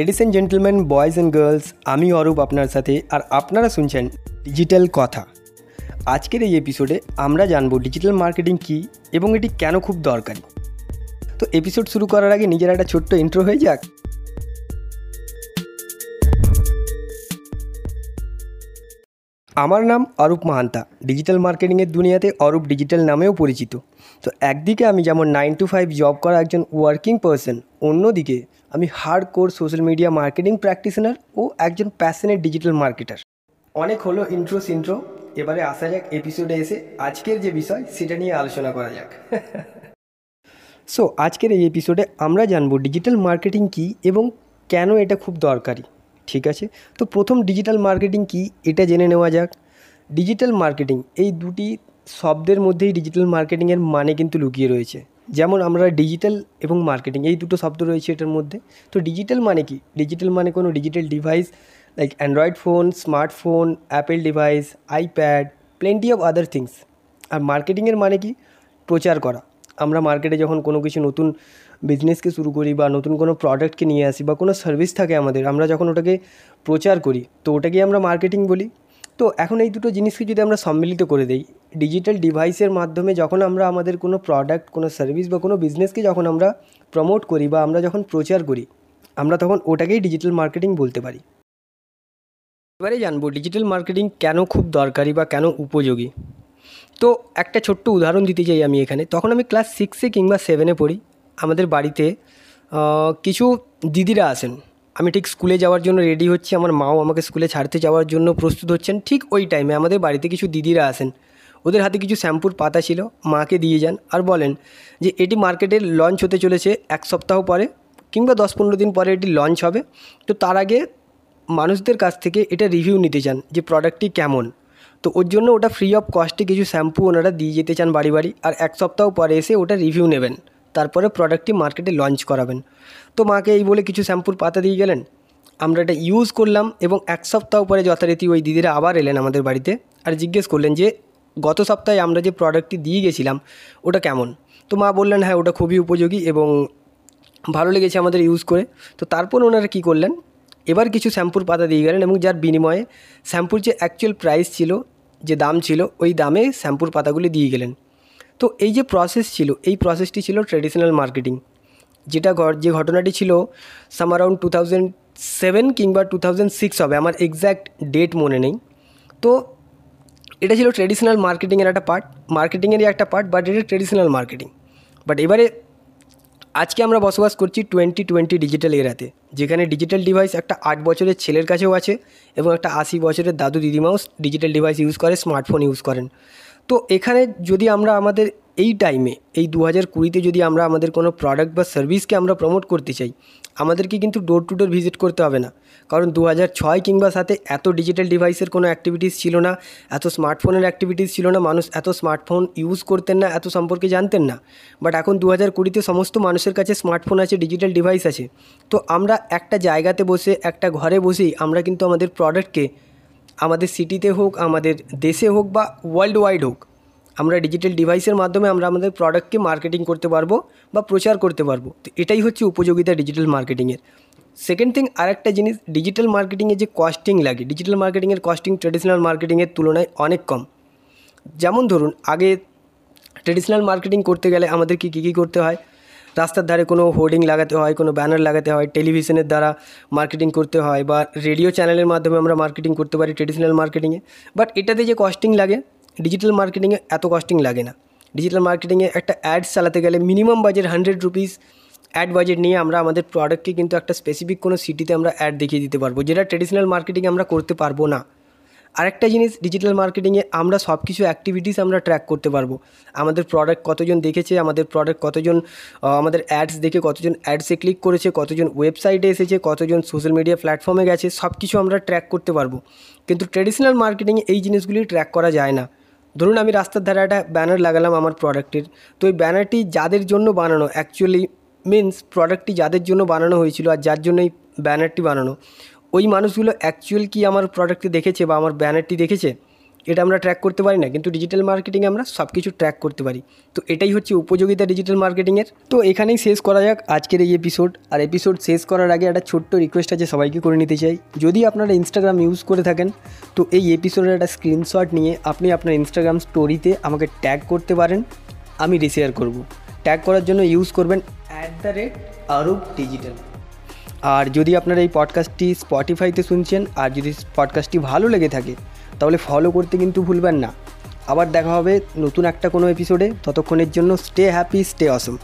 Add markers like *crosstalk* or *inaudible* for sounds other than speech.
Ladies and gentleman boys and girls আমি অরূপ আপনার সাথে আর আপনারা শুনছেন ডিজিটাল কথা আজকের এই এপিসোডে আমরা জানব ডিজিটাল মার্কেটিং কী এবং এটি কেন খুব দরকারি। তো এপিসোড শুরু করার আগে নিজের একটা ছোট্ট ইন্ট্রো হয়ে যাক। আমার নাম অরূপ মাহান্তা। ডিজিটাল মার্কেটিংয়ের দুনিয়াতে অরূপ ডিজিটাল নামেও পরিচিত। তো একদিকে আমি যেমন নাইন টু ফাইভ জব করা একজন ওয়ার্কিং পার্সন অন্যদিকে আমি hard core social media marketing practitioner ও একজন প্যাশনেট ডিজিটাল মার্কেটার অনেক হলো ইন্ট্রো সিন্ট্রো এবারে আসা যাক এপিসোডে এসে আজকের যে বিষয় সেটা নিয়ে আলোচনা করা যাক। *laughs* সো আজকের এই এপিসোডে আমরা জানব ডিজিটাল মার্কেটিং কী এবং কেন এটা খুব দরকারি, ঠিক আছে? তো প্রথম ডিজিটাল মার্কেটিং কী এটা জেনে নেওয়া যাক। ডিজিটাল মার্কেটিং এই দুটি শব্দের মধ্যেই ডিজিটাল মার্কেটিংয়ের মানে কিন্তু লুকিয়ে রয়েছে। যেমন আমরা ডিজিটাল এবং মার্কেটিং এই দুটো শব্দ রয়েছে এটার মধ্যে। তো ডিজিটাল মানে কি? ডিজিটাল মানে কোনো digital device like Android phone smartphone Apple device iPad plenty of other things আর মার্কেটিংয়ের মানে কি? প্রচার করা। আমরা মার্কেটে যখন কোনো কিছু নতুন বিজনেসকে শুরু করি বা নতুন কোনো প্রোডাক্টকে নিয়ে আসি বা কোনো সার্ভিস থাকে আমাদের, আমরা যখন ওটাকে প্রচার করি, তো ওটাকে আমরা মার্কেটিং বলি। তো এখন এই দুটো জিনিসকে যদি আমরা সম্মিলিত করে দিই ডিজিটাল ডিভাইসের মাধ্যমে যখন আমরা আমাদের কোনো প্রোডাক্ট কোনো সার্ভিস বা কোনো বিজনেসকে যখন আমরা প্রমোট করি বা আমরা যখন প্রচার করি, আমরা তখন ওটাকেই ডিজিটাল মার্কেটিং বলতে পারি। এবারে জানব ডিজিটাল মার্কেটিং কেন খুব দরকারি বা কেন উপযোগী? তো একটা ছোট্ট উদাহরণ দিতে চাই আমি এখানে। তখন আমি ক্লাস সিক্সে কিংবা সেভেনে পড়ি। আমাদের বাড়িতে কিছু দিদিরা আসেন আমি ঠিক স্কুলে যাওয়ার জন্য রেডি হচ্ছি। আমার মাও আমাকে স্কুলে ছাড়তে যাওয়ার জন্য প্রস্তুত হচ্ছেন। ঠিক ওই টাইমে আমাদের বাড়িতে কিছু দিদিরা আসেন ওদের হাতে কিছু শ্যাম্পুর পাতা ছিল, মাকে দিয়ে যান আর বলেন যে এটি মার্কেটে লঞ্চ হতে চলেছে এক সপ্তাহ পরে কিংবা দশ পনেরো দিন পরে এটি লঞ্চ হবে। তো তার আগে মানুষদের কাছ থেকে এটা রিভিউ নিতে চান যে প্রোডাক্টটি কেমন। তো ওর জন্য ওটা ফ্রি অফ কস্টে কিছু শ্যাম্পু ওনারা দিয়ে যেতে চান বাড়ি বাড়ি আর এক সপ্তাহ পরে এসে ওটা রিভিউ নেবেন। তারপরে প্রোডাক্টটি মার্কেটে লঞ্চ করাবেন। তো মাকে এই বলে কিছু শ্যাম্পুর পাতা দিয়ে গেলেন। আমরা এটা ইউজ করলাম এবং এক সপ্তাহ পরে যথারীতি ওই দিদিরা আবার এলেন আমাদের বাড়িতে আর জিজ্ঞেস করলেন যে গত সপ্তাহে আমরা যে প্রোডাক্টটি দিয়ে গেছিলাম, ওটা কেমন? তো মা বললেন হ্যাঁ ওটা খুবই উপযোগী এবং ভালো লেগেছে আমাদের ইউজ করে। তো তারপর ওনারা কী করলেন? এবার কিছু শ্যাম্পুর পাতা দিয়ে গেলেন এবং যার বিনিময়ে শ্যাম্পুর যে অ্যাকচুয়াল প্রাইস ছিল, যে দাম ছিল, ওই দামে শ্যাম্পুর পাতাগুলি দিয়ে গেলেন। তো এই যে প্রসেস ছিল, এই প্রসেসটি ছিল ট্রেডিশনাল মার্কেটিং যেটা যে ঘটনাটি ছিল some around two thousand seven কিংবা টু থাউজেন্ড সিক্স হবে, আমার এক্স্যাক্ট ডেট মনে নেই। তো এটা ছিল ট্রেডিশনাল মার্কেটিংয়ের একটা পার্ট মার্কেটিংয়েরই একটা পার্ট বাট এটা ট্রেডিশনাল মার্কেটিং বাট এবারে আজকে আমরা বসবাস করছি টোয়েন্টি টোয়েন্টি ডিজিটাল এরাতে, যেখানে ডিজিটাল ডিভাইস একটা আট বছরের ছেলের কাছেও আছে এবং একটা আশি বছরের দাদু দিদিমাও ডিজিটাল ডিভাইস ইউজ করে স্মার্টফোন ইউজ করেন। তো এখানে যদি আমরা আমাদের এই টাইমে এই দু হাজার কুড়িতে যদি আমরা আমাদের কোনো প্রোডাক্ট বা সার্ভিসকে আমরা প্রমোট করতে চাই, আমাদেরকে কিন্তু ডোর টু ডোর ভিজিট করতে হবে না। কারণ দু হাজার ছয় কিংবা সাথে এত ডিজিটাল ডিভাইসের কোনো অ্যাক্টিভিটিস ছিল না, এত স্মার্টফোনের অ্যাক্টিভিটিস ছিল না, মানুষ এত স্মার্টফোন ইউজ করতেন না, এত সম্পর্কে জানতেন না। বাট এখন দু হাজার কুড়িতে সমস্ত মানুষের কাছে স্মার্টফোন আছে ডিজিটাল ডিভাইস আছে। তো আমরা একটা জায়গাতে বসে, একটা ঘরে বসেই আমরা কিন্তু আমাদের প্রোডাক্টকে আমাদের সিটিতে হোক, আমাদের দেশে হোক বা ওয়ার্ল্ড ওয়াইড হোক আমরা ডিজিটাল ডিভাইসের মাধ্যমে আমরা আমাদের প্রোডাক্টকে মার্কেটিং করতে পারব বা প্রচার করতে পারব। তো এটাই হচ্ছে উপযোগিতা ডিজিটাল মার্কেটিংয়ের সেকেন্ড থিং আরেকটা জিনিস ডিজিটাল মার্কেটিংয়ে যে কস্টিং লাগে ডিজিটাল মার্কেটিংয়ের কস্টিং ট্রেডিশনাল মার্কেটিংয়ের তুলনায় অনেক কম। যেমন ধরুন, আগে ট্রেডিশনাল মার্কেটিং করতে গেলে আমাদেরকে কী কী করতে হয়? রাস্তার ধারে কোনো হোর্ডিং লাগাতে হয়, কোনো ব্যানার লাগাতে হয় টেলিভিশনের দ্বারা মার্কেটিং করতে হয় বা রেডিও চ্যানেলের মাধ্যমে আমরা মার্কেটিং করতে পারি ট্রেডিশনাল মার্কেটিংয়ে বাট এটাতে যে কস্টিং লাগে ডিজিটাল মার্কেটিংয়ে এত কস্টিং লাগে না। ডিজিটাল মার্কেটিংয়ে একটা অ্যাডস চালাতে গেলে minimum budget hundred rupees ad budget নিয়ে আমরা আমাদের প্রোডাক্টকে কিন্তু একটা স্পেসিফিক কোনো সিটিতে আমরা অ্যাড দেখিয়ে দিতে পারব, যেটা ট্রেডিশনাল মার্কেটিংয়ে আমরা করতে পারব না। আরেকটা জিনিস ডিজিটাল মার্কেটিংয়ে আমরা সব কিছু অ্যাক্টিভিটিস আমরা ট্র্যাক করতে পারব। আমাদের প্রোডাক্ট কতজন দেখেছে, আমাদের প্রোডাক্ট কতজন আমাদের অ্যাডস দেখে কতজন অ্যাডসে ক্লিক করেছে, কতজন ওয়েবসাইটে এসেছে, কতজন সোশ্যাল মিডিয়া প্ল্যাটফর্মে গেছে সব কিছু আমরা ট্র্যাক করতে পারব। কিন্তু ট্রেডিশনাল মার্কেটিংয়ে এই জিনিসগুলি ট্র্যাক করা যায় না। ধরুন আমি রাস্তার ধারে একটা ব্যানার লাগালাম আমার প্রোডাক্টের তো ওই ব্যানারটি যাদের জন্য বানানো অ্যাকচুয়ালি মিন্স প্রোডাক্টটি যাদের জন্য বানানো হয়েছিল আর যার জন্য এই ব্যানারটি বানানো, ওই মানুষগুলো অ্যাকচুয়াল কি আমার প্রোডাক্টটি দেখেছে বা আমার ব্যানারটি দেখেছে? এটা আমরা ট্র্যাক করতে পারি না, কিন্তু ডিজিটাল মার্কেটিংয়ে আমরা সব কিছু ট্র্যাক করতে পারি। তো এটাই হচ্ছে উপযোগিতা ডিজিটাল মার্কেটিংয়ের তো এখানেই শেষ করা যাক আজকের এই এপিসোড আর এপিসোড শেষ করার আগে একটা ছোট্ট রিকোয়েস্ট আছে সবাইকে করে নিতে চাই। যদি আপনারা ইনস্টাগ্রাম ইউজ করে থাকেন, তো এই এপিসোডের একটা স্ক্রিনশট নিয়ে আপনি আপনার ইনস্টাগ্রাম স্টোরিতে আমাকে ট্যাগ করতে পারেন। আমি রিশেয়ার করব। ট্যাগ করার জন্য ইউজ করবেন at the rate Arup digital আর যদি আপনারা এই পডকাস্টটি স্পটিফাইতে শুনছেন, আর যদি পডকাস্টটি ভালো লেগে থাকে তাহলে ফলো করতে কিন্তু ভুলবেন না। আবার দেখা হবে নতুন একটা কোনো এপিসোডে ততক্ষণের জন্য স্টে হ্যাপি স্টে অসম